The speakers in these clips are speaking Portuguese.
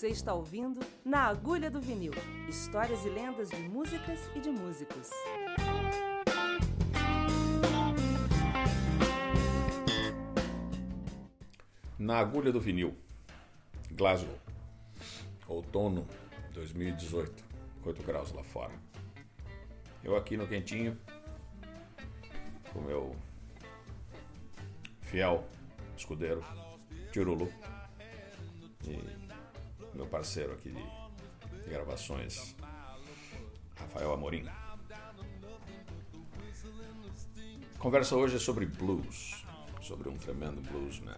Você está ouvindo Na Agulha do Vinil histórias e lendas de músicas e de músicos. Na Agulha do Vinil, Glasgow, outono 2018, 8 graus lá fora. Eu aqui no quentinho, com meu fiel escudeiro, Tirulu, e meu parceiro aqui de, gravações, Rafael Amorim. Conversa hoje é sobre blues, sobre um tremendo bluesman.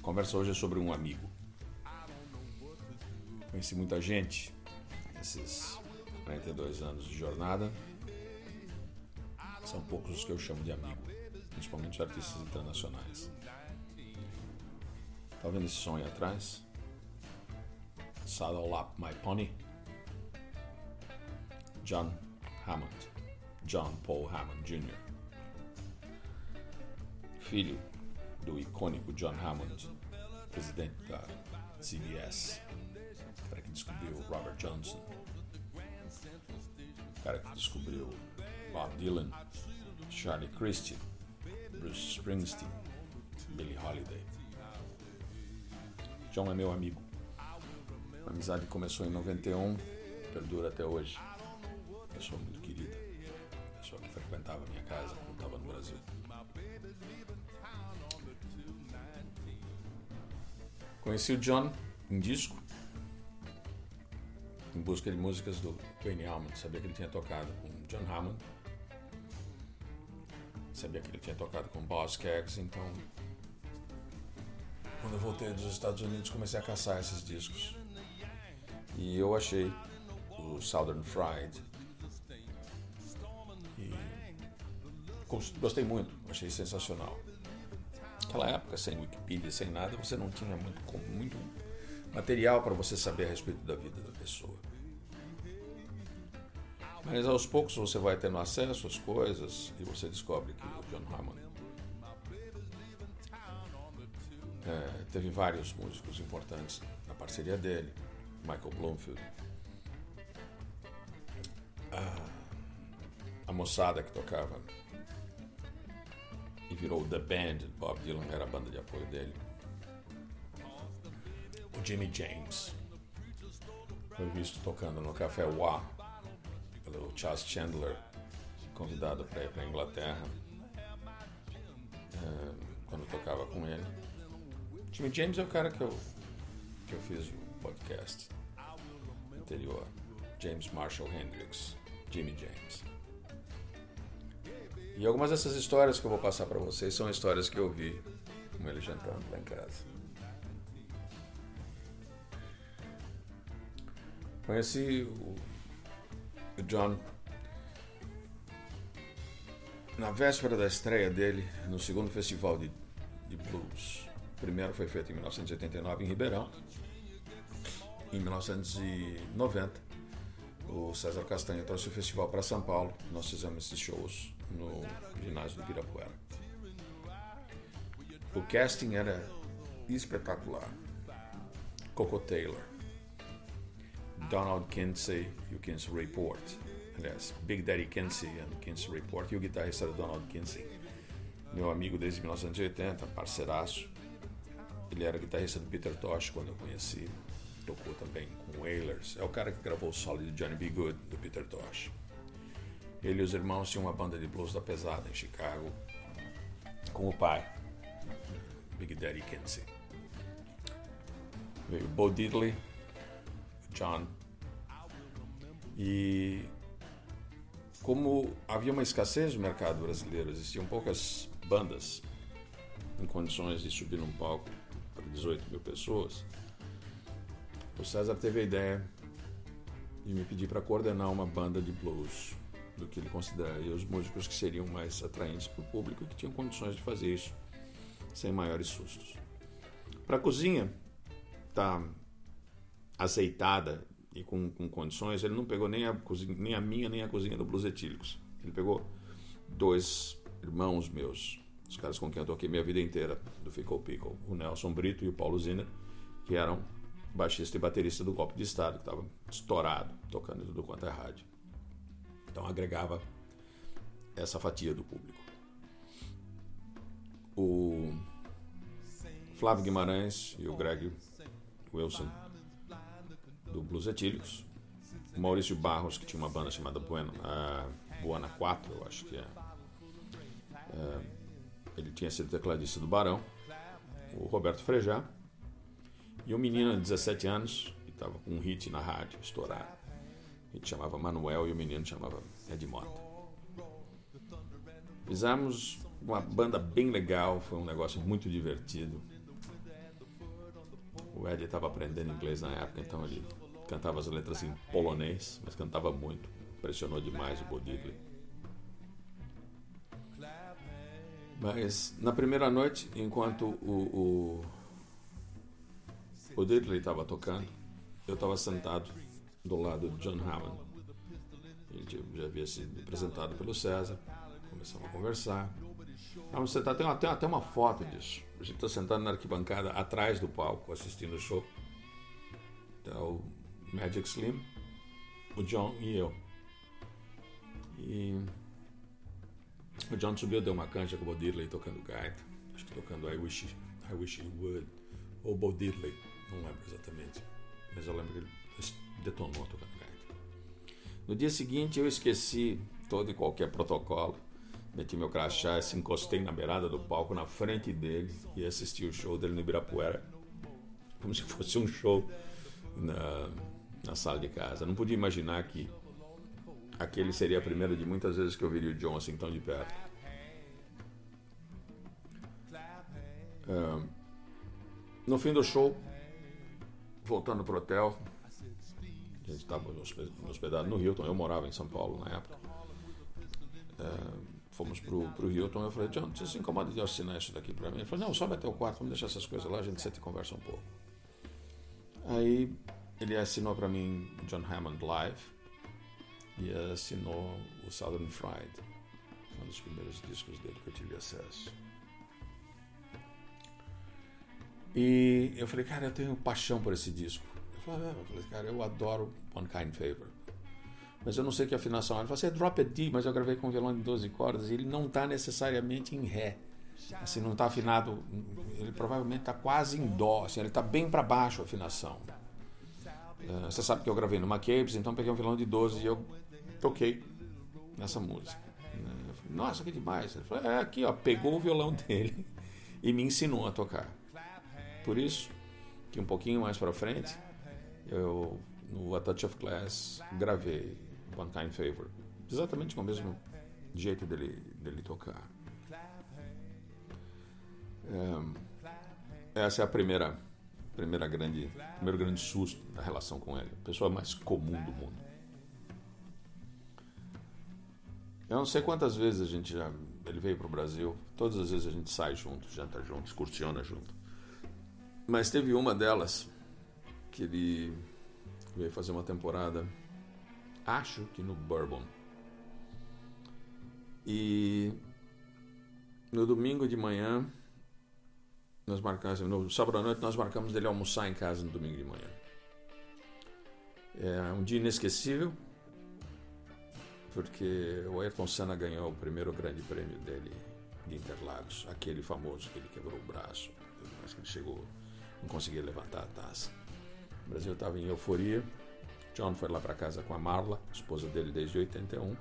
Conversa hoje é sobre um amigo. Conheci muita gente nesses 42 anos de jornada. São poucos os que eu chamo de amigo, principalmente artistas internacionais. Tá vendo esse som aí atrás? Saddle Up My Pony. John Hammond. John Paul Hammond Jr. Filho do icônico John Hammond, presidente da CBS, cara que descobriu Robert Johnson, cara que descobriu Bob Dylan, Charlie Christian, Bruce Springsteen, Billie Holiday. John é meu amigo. A amizade começou em 91 e perdura até hoje. Pessoa muito querida. Pessoa que frequentava minha casa quando estava no Brasil. Conheci o John em disco, em busca de músicas do Twain Hammond. Sabia que ele tinha tocado com John Hammond. Sabia que ele tinha tocado com Boss Skaggs, então quando eu voltei dos Estados Unidos comecei a caçar esses discos. E eu achei o Southern Fried. E gostei muito, achei sensacional. Naquela época, sem Wikipedia, sem nada, você não tinha muito, muito material para você saber a respeito da vida da pessoa. Mas aos poucos você vai tendo acesso às coisas e você descobre que o John Hammond é, teve vários músicos importantes na parceria dele, Michael Bloomfield. A, a moçada que tocava e virou The Band, Bob Dylan era a banda de apoio dele. O Jimmy James foi visto tocando no Café Wah pelo Charles Chandler, convidado para ir para a Inglaterra, é, quando tocava com ele. Jimmy James é o cara que eu, que eu fiz o podcast anterior. James Marshall Hendrix, Jimmy James. E algumas dessas histórias que eu vou passar para vocês são histórias que eu vi com ele jantando lá em casa. Conheci o, John na véspera da estreia dele no segundo festival de, de blues. O primeiro foi feito em 1989 em Ribeirão. Em 1990, o César Castanha trouxe o festival para São Paulo. Nós fizemos esses shows no ginásio do Ibirapuera. O casting era espetacular. Coco Taylor, Donald Kinsey e o Kinsey Report. Aliás, Big Daddy Kinsey e o Kinsey Report e o guitarrista Donald Kinsey. Meu amigo desde 1980, parceiraço. Ele era guitarrista do Peter Tosh quando eu conheci. Tocou também com Wailers. É o cara que gravou o solo de Johnny B. Good do Peter Tosh. Ele e os irmãos tinham uma banda de blues da pesada em Chicago, com o pai, Big Daddy Kinsey. Veio Bo Diddley, John. E como havia uma escassez no mercado brasileiro, existiam poucas bandas em condições de subir num palco para 18 mil pessoas, o César teve a ideia de me pedir para coordenar uma banda de blues do que ele consideraria os músicos que seriam mais atraentes para o público e que tinham condições de fazer isso sem maiores sustos. Para a cozinha, tá aceitada e com, com, condições, ele não pegou nem a, cozinha, nem a minha nem a cozinha do Blues Etílicos. Ele pegou dois irmãos meus, os caras com quem eu toquei minha vida inteira, do Fickle Pickle, o Nelson Brito e o Paulo Ziner, que eram baixista e baterista do Golpe de Estado, que estava estourado, tocando tudo quanto é rádio. Então agregava essa fatia do público. O Flávio Guimarães e o Greg Wilson do Blues Etílicos. Maurício Barros, que tinha uma banda chamada Buena, uh, Buana 4, eu acho que é. Uh, ele tinha sido tecladista do Barão. O Roberto Frejá. E um menino de 17 anos, que estava com um hit na rádio, estourado. Gente chamava Manuel e o menino chamava Ed Mota. Fizemos uma banda bem legal, foi um negócio muito divertido. O Ed estava aprendendo inglês na época, então ele cantava as letras em polonês, mas cantava muito. Impressionou demais o Bodidley. Mas na primeira noite, enquanto o, o, o Diddley estava tocando, eu estava sentado do lado de John Hammond. Ele já havia sido apresentado pelo César, começamos a conversar. Vamos sentar, tem até, até uma foto disso. A gente está sentado na arquibancada atrás do palco assistindo o show. Tá o Magic Slim, o John e eu. E o John subiu, deu uma cancha com o Bo Diddley tocando gaita. Acho que tocando I Wish, I Wish You Would. Ou Bo Diddley, não lembro exatamente. Mas eu lembro que ele detonou tocando gaita. No dia seguinte eu esqueci todo e qualquer protocolo meti meu crachá, se encostei na beirada do palco, na frente dele, e assisti o show dele no Ibirapuera, como se fosse um show na, na sala de casa. Não podia imaginar que aquele seria a primeira de muitas vezes que eu viria o John assim tão de perto. Uh, no fim do show, voltando pro hotel, a gente estava hospedado no Hilton, eu morava em São Paulo na época. Uh, fomos pro, pro Hilton, eu falei, John, você se incomoda de assinar isso daqui para mim? Ele falou, não, sobe até o quarto, vamos deixar essas coisas lá, a gente senta e conversa um pouco. Aí ele assinou para mim John Hammond Live e assinou o Southern Fried, um dos primeiros discos dele que eu tive acesso. E eu falei, cara, eu tenho paixão por esse disco. Eu falei, é, eu falei cara, eu adoro One Kind Favor mas eu não sei que afinação. Ele falou assim, é drop a D, mas eu gravei com violão de 12 cordas e ele não está necessariamente em Ré. Assim, não está afinado, ele provavelmente está quase em Dó, assim, ele está bem para baixo a afinação. Uh, você sabe que eu gravei no McCabe's, então peguei um violão de 12 e eu toquei nessa música. Eu falei, Nossa, que demais. Ele falou, é aqui, ó, pegou o violão dele e me ensinou a tocar. Por isso que um pouquinho mais para frente, eu no A Touch of Glass gravei One Kind Favor. Exatamente com o mesmo jeito dele, dele tocar. É, essa é a primeira, primeira grande, primeiro grande susto da relação com ele. A pessoa mais comum do mundo. Eu não sei quantas vezes a gente já. Ele veio para o Brasil. Todas as vezes a gente sai junto, janta junto, excursiona junto. Mas teve uma delas que ele veio fazer uma temporada acho que no Bourbon. E no domingo de manhã, nós marcamos, no sábado à noite, nós marcamos dele almoçar em casa no domingo de manhã. É um dia inesquecível, porque o Ayrton Senna ganhou o primeiro grande prêmio dele de Interlagos, aquele famoso que ele quebrou o braço, mas que ele chegou, não conseguia levantar a taça. O Brasil estava em euforia John foi lá para casa com a Marla, esposa dele desde 81.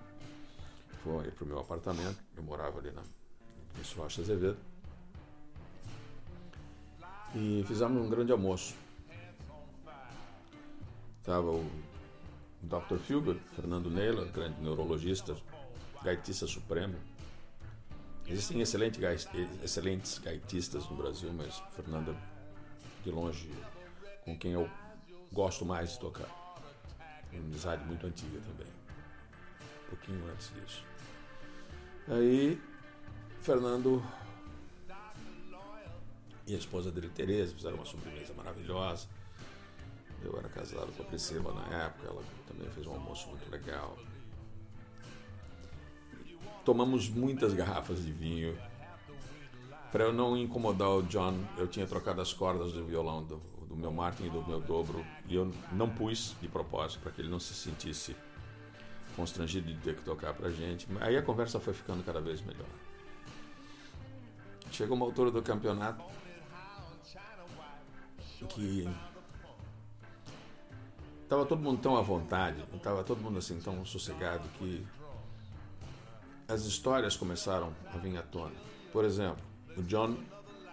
Foi para o meu apartamento, eu morava ali na Rocha Azevedo. E fizemos um grande almoço. Estava o Dr. Filbert, Fernando Neila, grande neurologista, gaitista supremo. Existem excelente, excelentes gaitistas no Brasil, mas Fernando, de longe, com quem eu gosto mais de tocar uma amizade muito antiga também. Um pouquinho antes disso. Aí, Fernando e a esposa dele, Tereza, fizeram uma sobremesa maravilhosa. Eu era casado com a Priscila na época, ela também fez um almoço muito legal. Tomamos muitas garrafas de vinho. Para eu não incomodar o John, eu tinha trocado as cordas do violão do, do meu Martin e do meu dobro e eu não pus de propósito para que ele não se sentisse constrangido de ter que tocar pra gente. Aí a conversa foi ficando cada vez melhor. Chegou uma altura do campeonato que estava todo mundo tão à vontade, estava todo mundo assim tão sossegado que as histórias começaram a vir à tona. Por exemplo, o John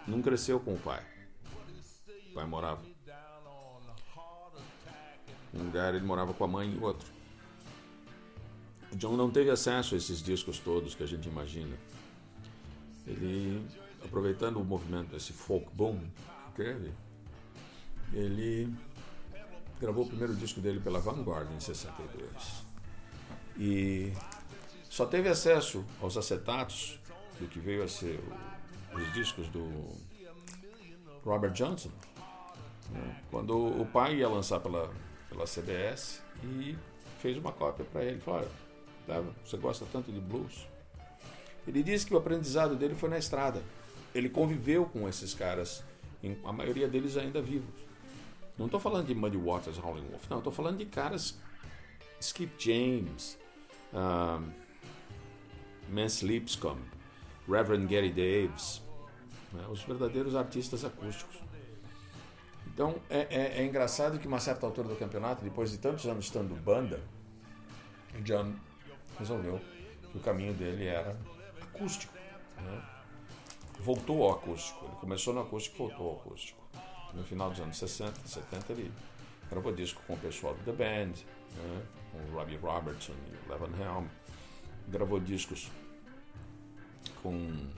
não cresceu com o pai. O pai morava. Um lugar ele morava com a mãe e outro. O John não teve acesso a esses discos todos que a gente imagina. Ele, aproveitando o movimento desse folk boom que teve, ele gravou o primeiro disco dele pela Vanguard em 62. E só teve acesso aos acetatos do que veio a ser o, os discos do Robert Johnson né? quando o pai ia lançar pela, pela CBS e fez uma cópia para ele. Falou, tá, você gosta tanto de blues? Ele disse que o aprendizado dele foi na estrada. Ele conviveu com esses caras, a maioria deles ainda vivos. Não estou falando de Muddy Waters, Howling Wolf, não, estou falando de caras Skip James, um, Mance Lipscomb, Reverend Gary Davis, né, os verdadeiros artistas acústicos. Então é, é, é, engraçado que uma certa altura do campeonato, depois de tantos anos estando banda, o John resolveu que o caminho dele era acústico. Né? Voltou ao acústico. Ele começou no acústico voltou ao acústico. No final dos anos 60, 70, ele gravou disco com o pessoal do The Band, né? com o Robbie Robertson e o Levin Helm. Gravou discos com,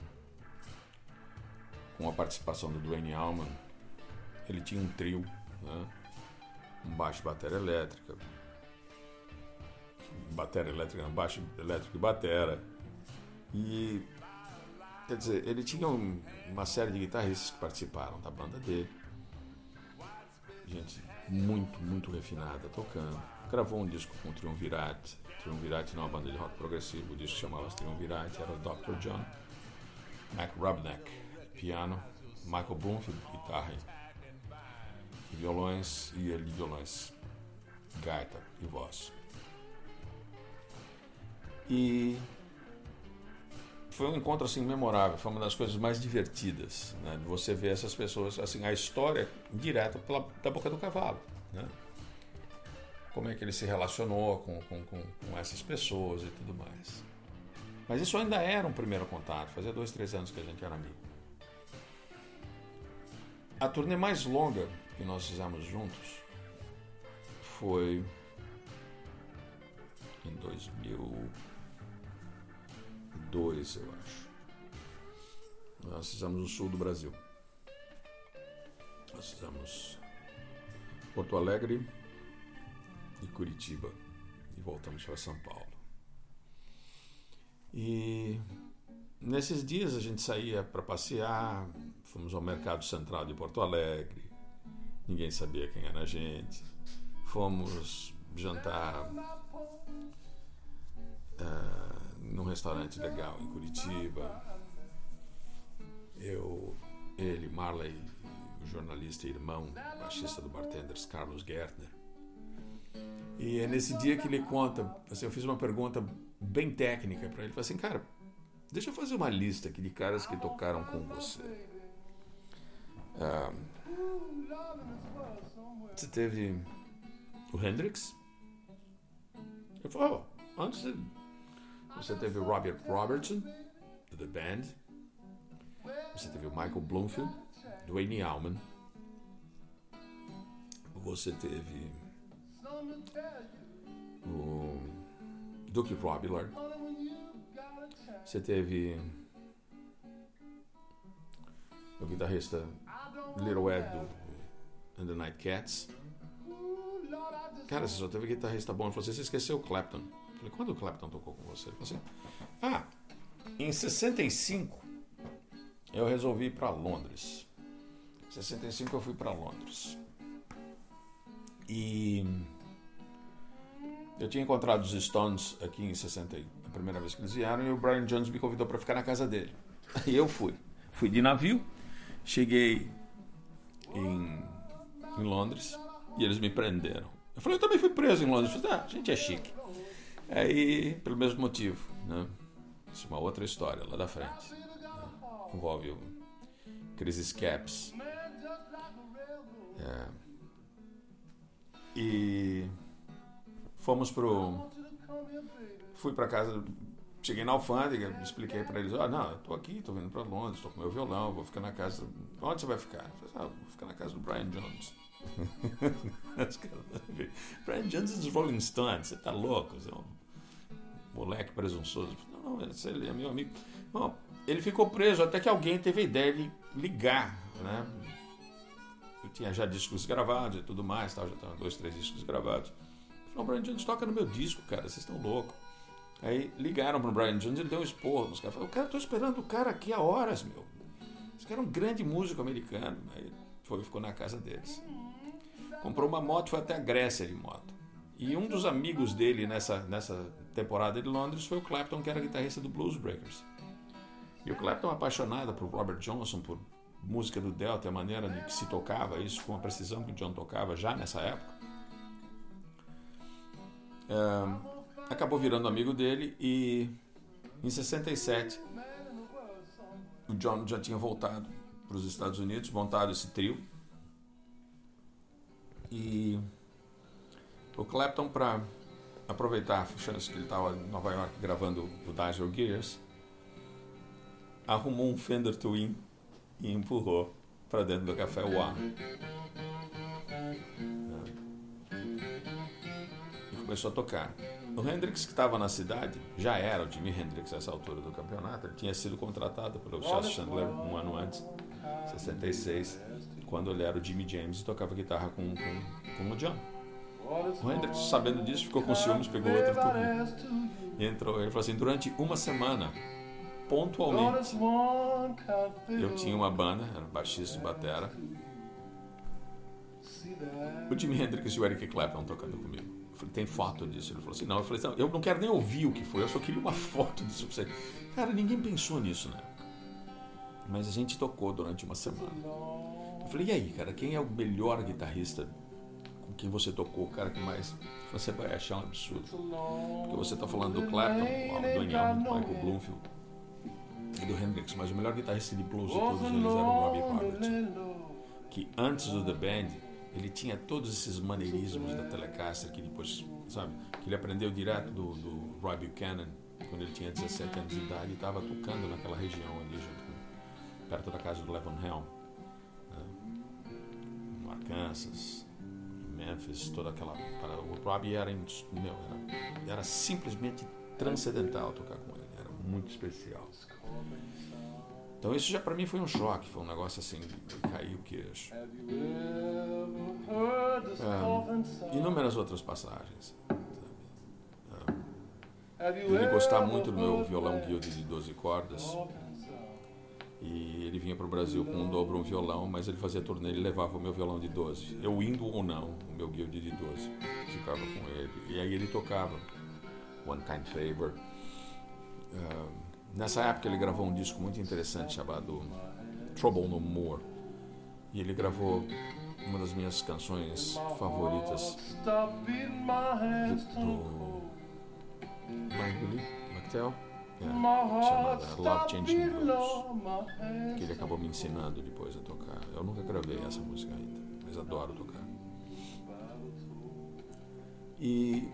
com a participação do Dwayne Allman. Ele tinha um trio, né? um baixo bateria elétrica, bateria elétrica, baixo elétrico e batera. E quer dizer, ele tinha um, uma série de guitarristas que participaram da banda dele. Gente muito, muito refinada tocando. Gravou um disco com o Triunvirate, Triunvirate não uma banda de rock progressivo, o disco chamava-se Triunvirate, era o Dr. John, Mac Rubneck, piano, Michael Bloomfield, guitarra e violões, e ele violões, gaita e voz. E foi um encontro assim memorável, foi uma das coisas mais divertidas, né, você ver essas pessoas, assim, a história direta pela, da boca do cavalo, né? Como é que ele se relacionou com, com, com, com, essas pessoas e tudo mais. Mas isso ainda era um primeiro contato, fazia dois, três anos que a gente era amigo. A turnê mais longa que nós fizemos juntos foi em 2002, eu acho. Nós fizemos o sul do Brasil. Nós fizemos Porto Alegre, de Curitiba e voltamos para São Paulo. E nesses dias a gente saía para passear, fomos ao Mercado Central de Porto Alegre, ninguém sabia quem era a gente, fomos jantar uh, num restaurante legal em Curitiba. Eu, ele, Marley, o jornalista e irmão, baixista do Bartenders, Carlos Gertner e é nesse dia que ele conta, assim, eu fiz uma pergunta bem técnica para ele, falei assim, cara, deixa eu fazer uma lista aqui de caras que tocaram com você. Ah, você teve o Hendrix? Eu falei, oh, antes você teve o Robert Robertson, do The Band. Você teve o Michael Bloomfield, do Amy Allman. Você teve o Duke Robillard. Você teve o guitarrista Little Ed do And the Night Cats. Cara, você só teve guitarrista bom. Ele falou assim, você esqueceu o Clapton. Eu falei, quando o Clapton tocou com você? Ele falou assim, ah, em 65 eu resolvi ir para Londres. Em 65 eu fui para Londres. E eu tinha encontrado os Stones aqui em 60, a primeira vez que eles vieram, e o Brian Jones me convidou para ficar na casa dele. E eu fui. Fui de navio, cheguei em em Londres e eles me prenderam. Eu falei, eu também fui preso em Londres. Eu falei, ah, a gente é chique. Aí, pelo mesmo motivo, né? Isso é uma outra história lá da frente. Né? Envolve o Crisis Caps. É. E fomos pro. Fui para casa, cheguei na alfândega, expliquei para eles: ah, não, eu tô aqui, tô vindo para Londres, tô com meu violão, vou ficar na casa. Onde você vai ficar? Eu falei, ah, vou ficar na casa do Brian Jones. Brian Jones dos Rolling Stones, você tá louco? Você é um moleque presunçoso. Não, não, ele é meu amigo. Bom, ele ficou preso até que alguém teve a ideia de ligar, né? Eu tinha já discos gravados e tudo mais, tal, já estavam dois, três discos gravados. Falei, Brian Jones toca no meu disco, cara, vocês estão loucos. Aí ligaram pro Brian Jones, ele deu um esporro nos caras. Falei, cara, tô esperando o cara aqui há horas, meu. Esse cara é um grande músico americano. Aí foi, ficou na casa deles. Comprou uma moto, foi até a Grécia de moto. E um dos amigos dele nessa, nessa temporada de Londres foi o Clapton, que era guitarrista do Blues Breakers. E o Clapton, apaixonado por Robert Johnson, por música do Delta, a maneira de que se tocava isso, com a precisão que o John tocava já nessa época, é, acabou virando amigo dele e em 67 o John já tinha voltado para os Estados Unidos, montado esse trio. E o Clapton, para aproveitar a chance que ele estava em Nova York gravando o Dazzle Gears, arrumou um Fender Twin e empurrou para dentro do café Wah. E começou a tocar. O Hendrix, que estava na cidade, já era o Jimi Hendrix nessa altura do campeonato. Ele tinha sido contratado pelo Chas Chandler um ano antes, 66, quando ele era o Jimmy James e tocava guitarra com, com, com o John. O Hendrix, sabendo disso, ficou com ciúmes, pegou outro turno. E entrou. Ele falou assim: durante uma semana, pontualmente, eu tinha uma banda, era baixista de batera. O Jimi Hendrix e o Eric Clapton tocando comigo. Falei, tem foto disso? Ele falou assim, não. Eu falei, não, eu não quero nem ouvir o que foi, eu só queria uma foto disso. Eu falei, cara, ninguém pensou nisso época. Mas a gente tocou durante uma semana. Eu falei, e aí, cara, quem é o melhor guitarrista com quem você tocou, o cara que mais você vai achar um absurdo. Porque você está falando do Clapton, do Daniel, do Michael Bloomfield e do Hendrix, mas o melhor guitarrista de blues de todos eles era o Robbie Robert, que antes do The Band ele tinha todos esses maneirismos da Telecaster que depois, sabe, que ele aprendeu direto do, do Roy Buchanan quando ele tinha 17 anos de idade e estava tocando naquela região ali, junto, perto da casa do Levon Helm, né, no Arkansas, Memphis, toda aquela. O Robbie era, meu, era, era simplesmente transcendental tocar com ele, era muito especial. Então isso já para mim foi um choque, foi um negócio assim, caiu o queixo. É, inúmeras outras passagens. É, ele gostava muito do meu violão guilde de 12 cordas. E ele vinha para o Brasil com um dobro, um violão, mas ele fazia turnê e levava o meu violão de 12. Eu indo ou não, o meu guild de 12. Ficava com ele. E aí ele tocava One Kind Favor. Uh, nessa época ele gravou um disco muito interessante chamado Trouble No More. E ele gravou uma das minhas canções favoritas do, Billy McTell é, chamada Love Changing Blues, que ele acabou me ensinando depois a tocar. Eu nunca gravei essa música ainda, mas adoro tocar. E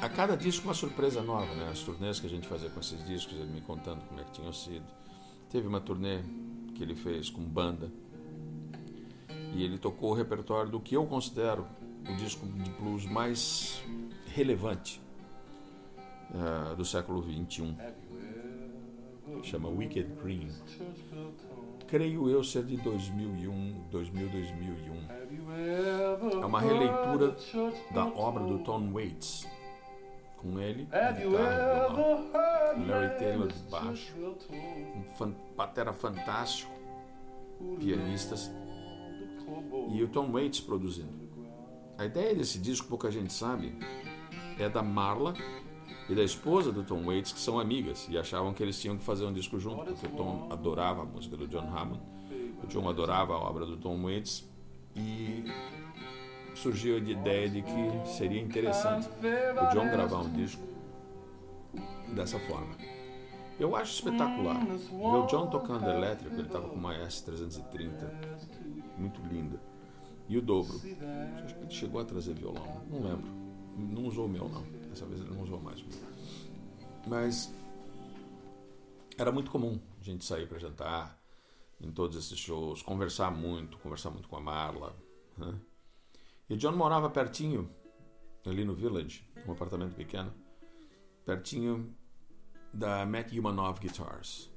a cada disco uma surpresa nova, né? As turnês que a gente fazia com esses discos, ele me contando como é que tinham sido. Teve uma turnê que ele fez com banda e ele tocou o repertório do que eu considero o disco de blues mais relevante uh, do século XXI chama Wicked Green. Creio eu ser de 2001, 2000, 2001. É uma releitura da obra do Tom Waits. Com ele, guitarra, Larry Taylor de baixo, um fan, batera fantástico, pianistas, e o Tom Waits produzindo. A ideia desse disco, pouca gente sabe, é da Marla, e da esposa do Tom Waits, que são amigas, e achavam que eles tinham que fazer um disco junto, porque o Tom adorava a música do John Hammond, o John adorava a obra do Tom Waits, E surgiu a ideia de que seria interessante o John gravar um disco dessa forma. Eu acho espetacular. Ver o John tocando elétrico, ele estava com uma S330, muito linda. E o dobro. Acho que ele chegou a trazer violão, não lembro. Não usou o meu, não. Dessa vez ele não usou mais o meu. Mas era muito comum a gente sair para jantar em todos esses shows, conversar muito, conversar muito com a Marla. Né? E o John morava pertinho, ali no Village, um apartamento pequeno, pertinho da Matt Humanov Guitars.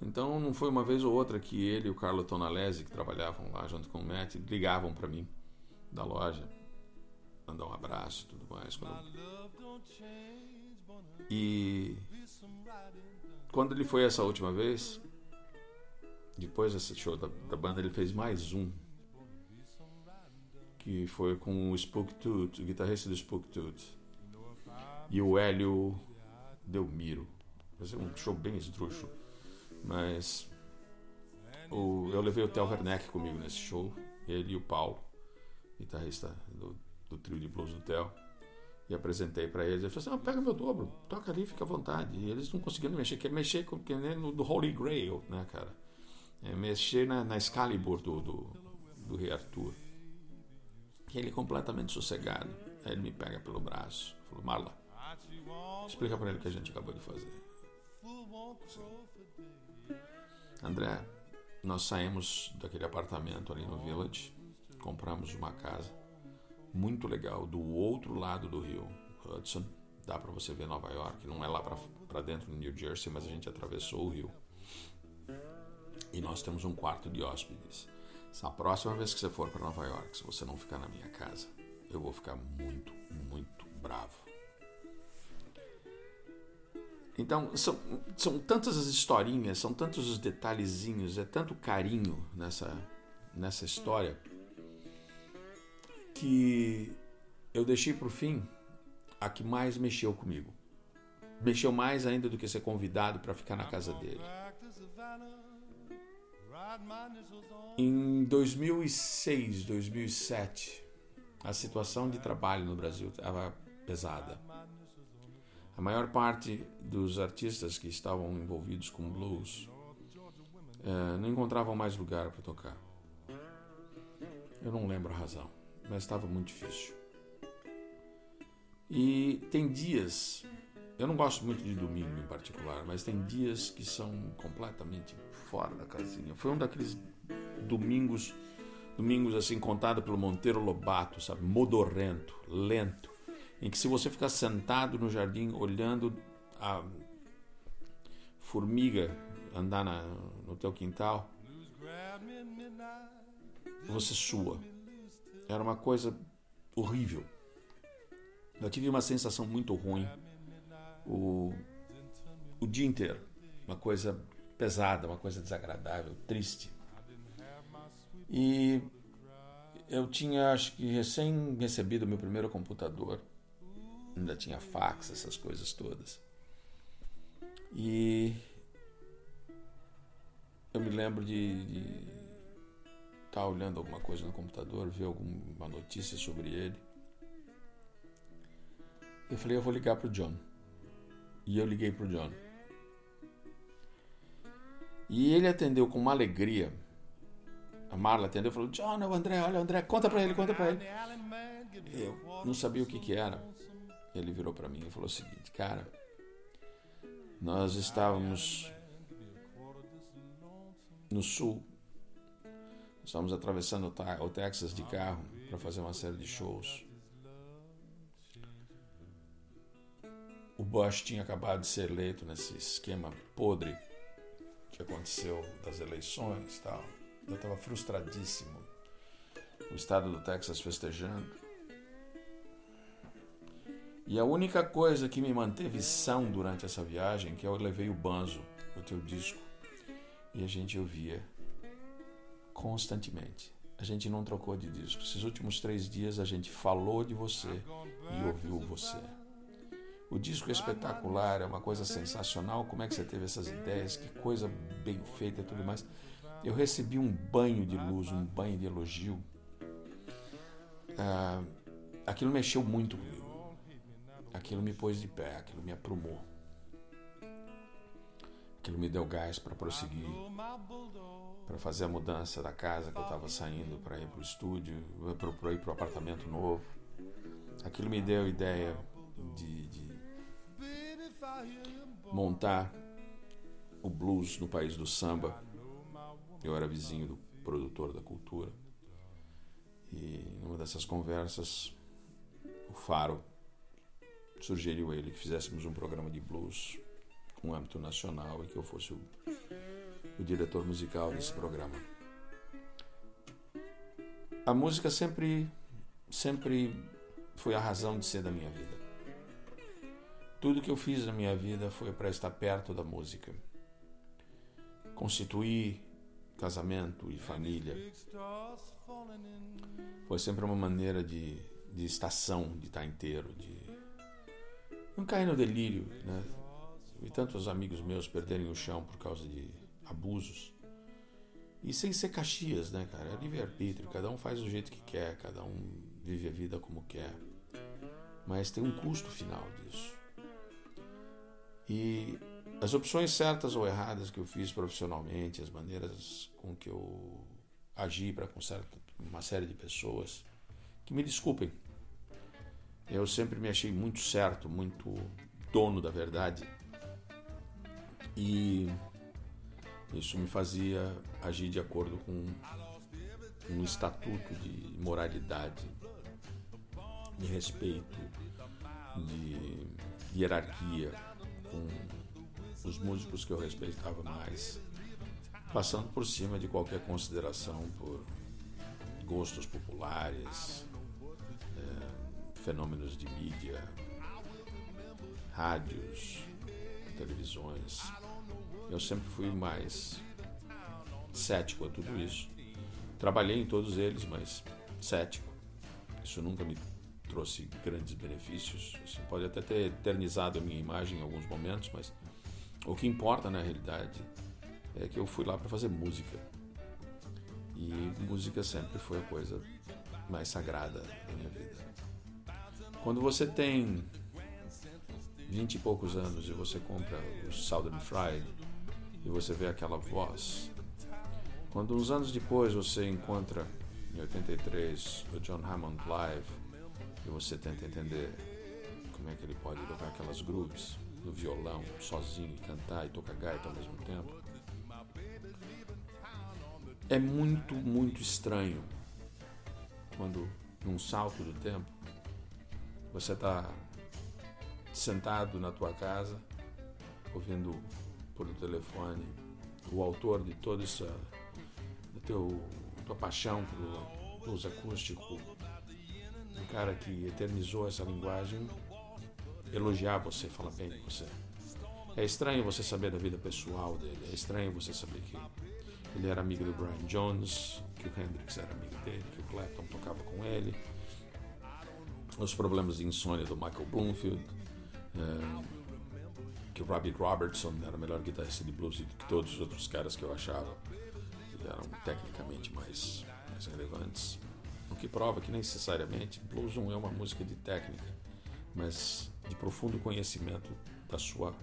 Então não foi uma vez ou outra que ele e o Carlo Tonalese, que trabalhavam lá junto com o Matt, ligavam para mim da loja, mandar um abraço e tudo mais. Quando... E quando ele foi essa última vez, depois desse show da, da banda, ele fez mais um que foi com o Spook Tooth, o guitarrista do Spook Tooth, e o Hélio Delmiro. Vai ser um show bem esdrúxulo. Mas o, eu levei o Theo Werneck comigo nesse show, ele e o Paulo, guitarrista do, do trio de blues do Theo. E apresentei para eles. Ele falou assim: ah, pega meu dobro, toca ali, fica à vontade. E eles não conseguiam mexer, quer mexer com, que nem no do Holy Grail, né, cara? É mexer na, na Excalibur do, do, do Rei Arthur. E ele completamente sossegado. Aí ele me pega pelo braço, falou: Marla, explica para ele o que a gente acabou de fazer. André, nós saímos daquele apartamento ali no Village, compramos uma casa muito legal do outro lado do rio Hudson. Dá para você ver Nova York, não é lá para dentro no New Jersey, mas a gente atravessou o rio. E nós temos um quarto de hóspedes. A próxima vez que você for para Nova York, se você não ficar na minha casa, eu vou ficar muito, muito bravo. Então, são, são tantas as historinhas, são tantos os detalhezinhos, é tanto carinho nessa, nessa história que eu deixei para o fim a que mais mexeu comigo. Mexeu mais ainda do que ser convidado para ficar na casa dele. Em 2006, 2007, a situação de trabalho no Brasil estava pesada. A maior parte dos artistas que estavam envolvidos com blues é, não encontravam mais lugar para tocar. Eu não lembro a razão, mas estava muito difícil. E tem dias, eu não gosto muito de domingo em particular, mas tem dias que são completamente fora da casinha. Foi um daqueles domingos, domingos assim contado pelo Monteiro Lobato, sabe, modorrento, lento em que se você ficar sentado no jardim olhando a formiga andar na, no teu quintal, você sua. Era uma coisa horrível. Eu tive uma sensação muito ruim o, o dia inteiro. Uma coisa pesada, uma coisa desagradável, triste. E eu tinha, acho que, recém recebido meu primeiro computador ainda tinha fax, essas coisas todas. E eu me lembro de estar tá olhando alguma coisa no computador, ver alguma notícia sobre ele. Eu falei, eu vou ligar pro John. E eu liguei pro John. E ele atendeu com uma alegria. A Marla atendeu e falou: John, é o André, olha o André, conta pra ele, conta pra ele. Eu não sabia o que, que era ele virou para mim e falou o seguinte: Cara, nós estávamos no sul, estávamos atravessando o Texas de carro para fazer uma série de shows. O Bush tinha acabado de ser eleito nesse esquema podre que aconteceu das eleições e tal. Eu estava frustradíssimo. O estado do Texas festejando. E a única coisa que me manteve são durante essa viagem, que eu levei o banzo, o teu disco, e a gente ouvia constantemente. A gente não trocou de disco. Esses últimos três dias a gente falou de você e ouviu você. O disco é espetacular, é uma coisa sensacional. Como é que você teve essas ideias? Que coisa bem feita e tudo mais. Eu recebi um banho de luz, um banho de elogio ah, aquilo mexeu muito comigo. Aquilo me pôs de pé, aquilo me aprumou. Aquilo me deu gás para prosseguir, para fazer a mudança da casa que eu estava saindo para ir para o estúdio, para ir para o apartamento novo. Aquilo me deu a ideia de, de montar o blues no país do samba. Eu era vizinho do produtor da cultura. E numa dessas conversas, o Faro sugeriu ele que fizéssemos um programa de blues com âmbito nacional e que eu fosse o, o diretor musical desse programa. A música sempre, sempre foi a razão de ser da minha vida. Tudo que eu fiz na minha vida foi para estar perto da música. Constituir casamento e família foi sempre uma maneira de, de estação, de estar inteiro, de não cair no delírio, né? Vi tantos amigos meus perderem o chão por causa de abusos. E sem ser caxias, né, cara? É livre-arbítrio, cada um faz do jeito que quer, cada um vive a vida como quer. Mas tem um custo final disso. E as opções certas ou erradas que eu fiz profissionalmente, as maneiras com que eu agi para uma série de pessoas, que me desculpem, eu sempre me achei muito certo, muito dono da verdade. E isso me fazia agir de acordo com um estatuto de moralidade, de respeito, de hierarquia com os músicos que eu respeitava mais, passando por cima de qualquer consideração por gostos populares, fenômenos de mídia, rádios, televisões. Eu sempre fui mais cético a tudo isso. Trabalhei em todos eles, mas cético. Isso nunca me trouxe grandes benefícios. Isso pode até ter eternizado a minha imagem em alguns momentos, mas o que importa na realidade é que eu fui lá para fazer música. E música sempre foi a coisa mais sagrada da minha vida. Quando você tem vinte e poucos anos e você compra o Southern Fried e você vê aquela voz, quando uns anos depois você encontra em 83 o John Hammond live e você tenta entender como é que ele pode tocar aquelas grooves no violão, sozinho, e cantar e tocar gaita ao mesmo tempo. É muito, muito estranho quando, num salto do tempo, você está sentado na tua casa, ouvindo por telefone o autor de toda essa teu tua paixão pelo blues acústico um cara que eternizou essa linguagem, elogiar você, falar bem de você. É estranho você saber da vida pessoal dele, é estranho você saber que ele era amigo do Brian Jones, que o Hendrix era amigo dele, que o Clapton tocava com ele, os problemas de insônia do Michael Bloomfield, é, que o Robbie Robertson era o melhor guitarrista de blues do que todos os outros caras que eu achava que eram tecnicamente mais, mais relevantes. O que prova que necessariamente blues não é uma música de técnica, mas de profundo conhecimento da sua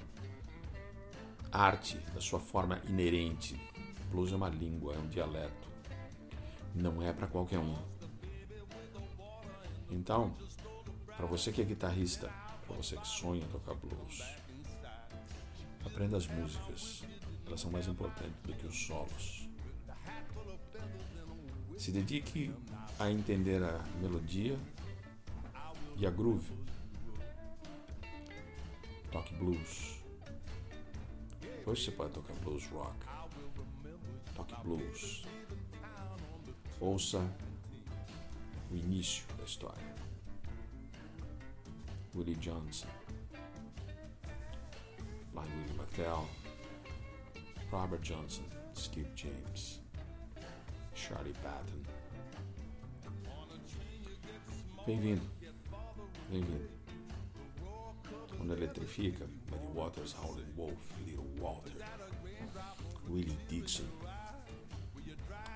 arte, da sua forma inerente. Blues é uma língua, é um dialeto. Não é para qualquer um. Então, para você que é guitarrista, para você que sonha tocar blues, aprenda as músicas. Elas são mais importantes do que os solos. Se dedique a entender a melodia e a groove. Toque blues. Depois você pode tocar blues rock. Toque blues. Ouça o início da história. Willie Johnson, Blind Willie McTell, Robert Johnson, Steve James. Charlie Patton. Bem-vindo, bem-vindo. Quando eletrifica, Muddy Waters, Howlin' Wolf, Little Walter, Willie Dixon.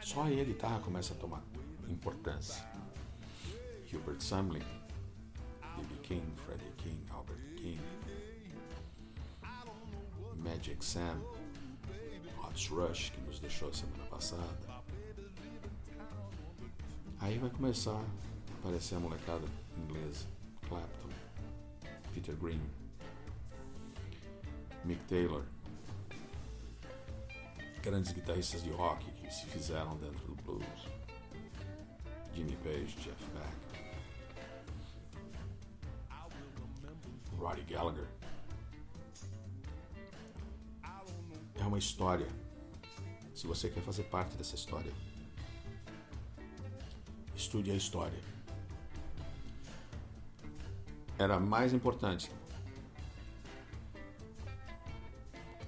Só aí a guitarra começa a tomar importância. Hubert Sumlin. King, Freddie King, Albert King, Magic Sam, Otis Rush, que nos deixou semana passada. Aí vai começar a aparecer a molecada inglesa. Clapton, Peter Green, Mick Taylor, grandes guitarristas de rock que se fizeram dentro do blues. Jimmy Page, Jeff Beck, Roddy Gallagher. É uma história. Se você quer fazer parte dessa história, estude a história. Era mais importante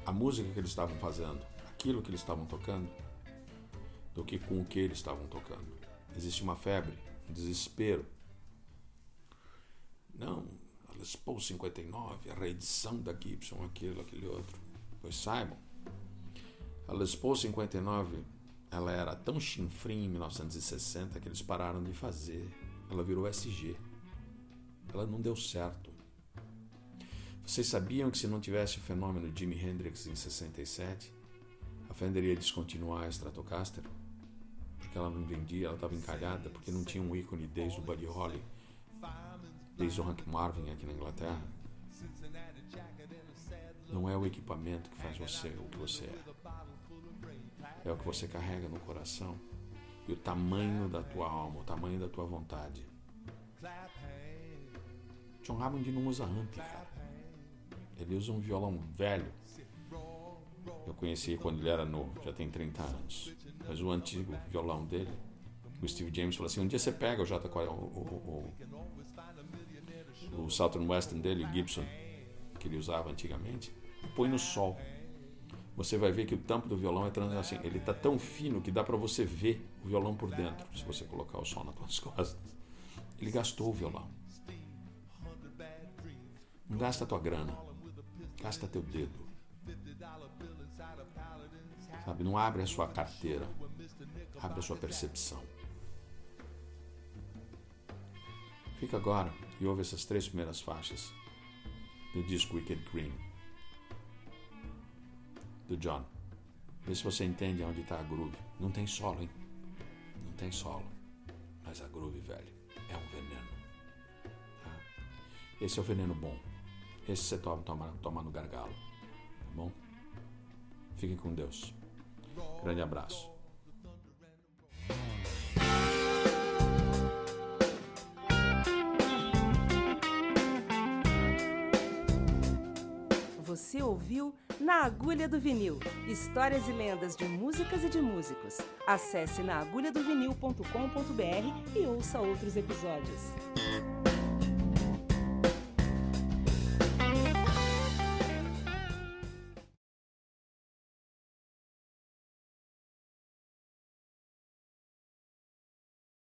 a música que eles estavam fazendo, aquilo que eles estavam tocando, do que com o que eles estavam tocando. Existe uma febre, um desespero. Não, Les Paul 59, a reedição da Gibson, aquilo, aquele outro. Pois saibam, a Les Paul 59 ela era tão chinfrim em 1960 que eles pararam de fazer. Ela virou SG. Ela não deu certo. Vocês sabiam que se não tivesse o fenômeno Jimi Hendrix em 67, a Fender ia descontinuar a Stratocaster? Porque ela não vendia, ela estava encalhada, porque não tinha um ícone desde o Buddy Holly, desde o Hank Marvin aqui na Inglaterra. Não é o equipamento que faz você o que você é é o que você carrega no coração e o tamanho da tua alma, o tamanho da tua vontade. John Hammond não usa amp, cara. Ele usa um violão velho. Eu conheci quando ele era novo, já tem 30 anos. Mas o antigo violão dele, o Steve James falou assim: um dia você pega o J o, o, o, o Southern Western dele, o Gibson, que ele usava antigamente, e põe no sol você vai ver que o tampo do violão é assim, ele está tão fino que dá para você ver o violão por dentro, se você colocar o sol nas suas costas. Ele gastou o violão. Não gasta a tua grana, gasta teu dedo. Sabe, não abre a sua carteira, abre a sua percepção. Fica agora e ouve essas três primeiras faixas do disco Wicked Green do John. Vê se você entende onde está a groove. Não tem solo, hein? Não tem solo. Mas a groove, velho, é um veneno. Tá? Esse é o veneno bom. Esse você toma, toma, toma no gargalo. Tá bom? Fiquem com Deus. Grande abraço. Você ouviu Na Agulha do Vinil. Histórias e lendas de músicas e de músicos. Acesse naagulhadovinil.com.br e ouça outros episódios.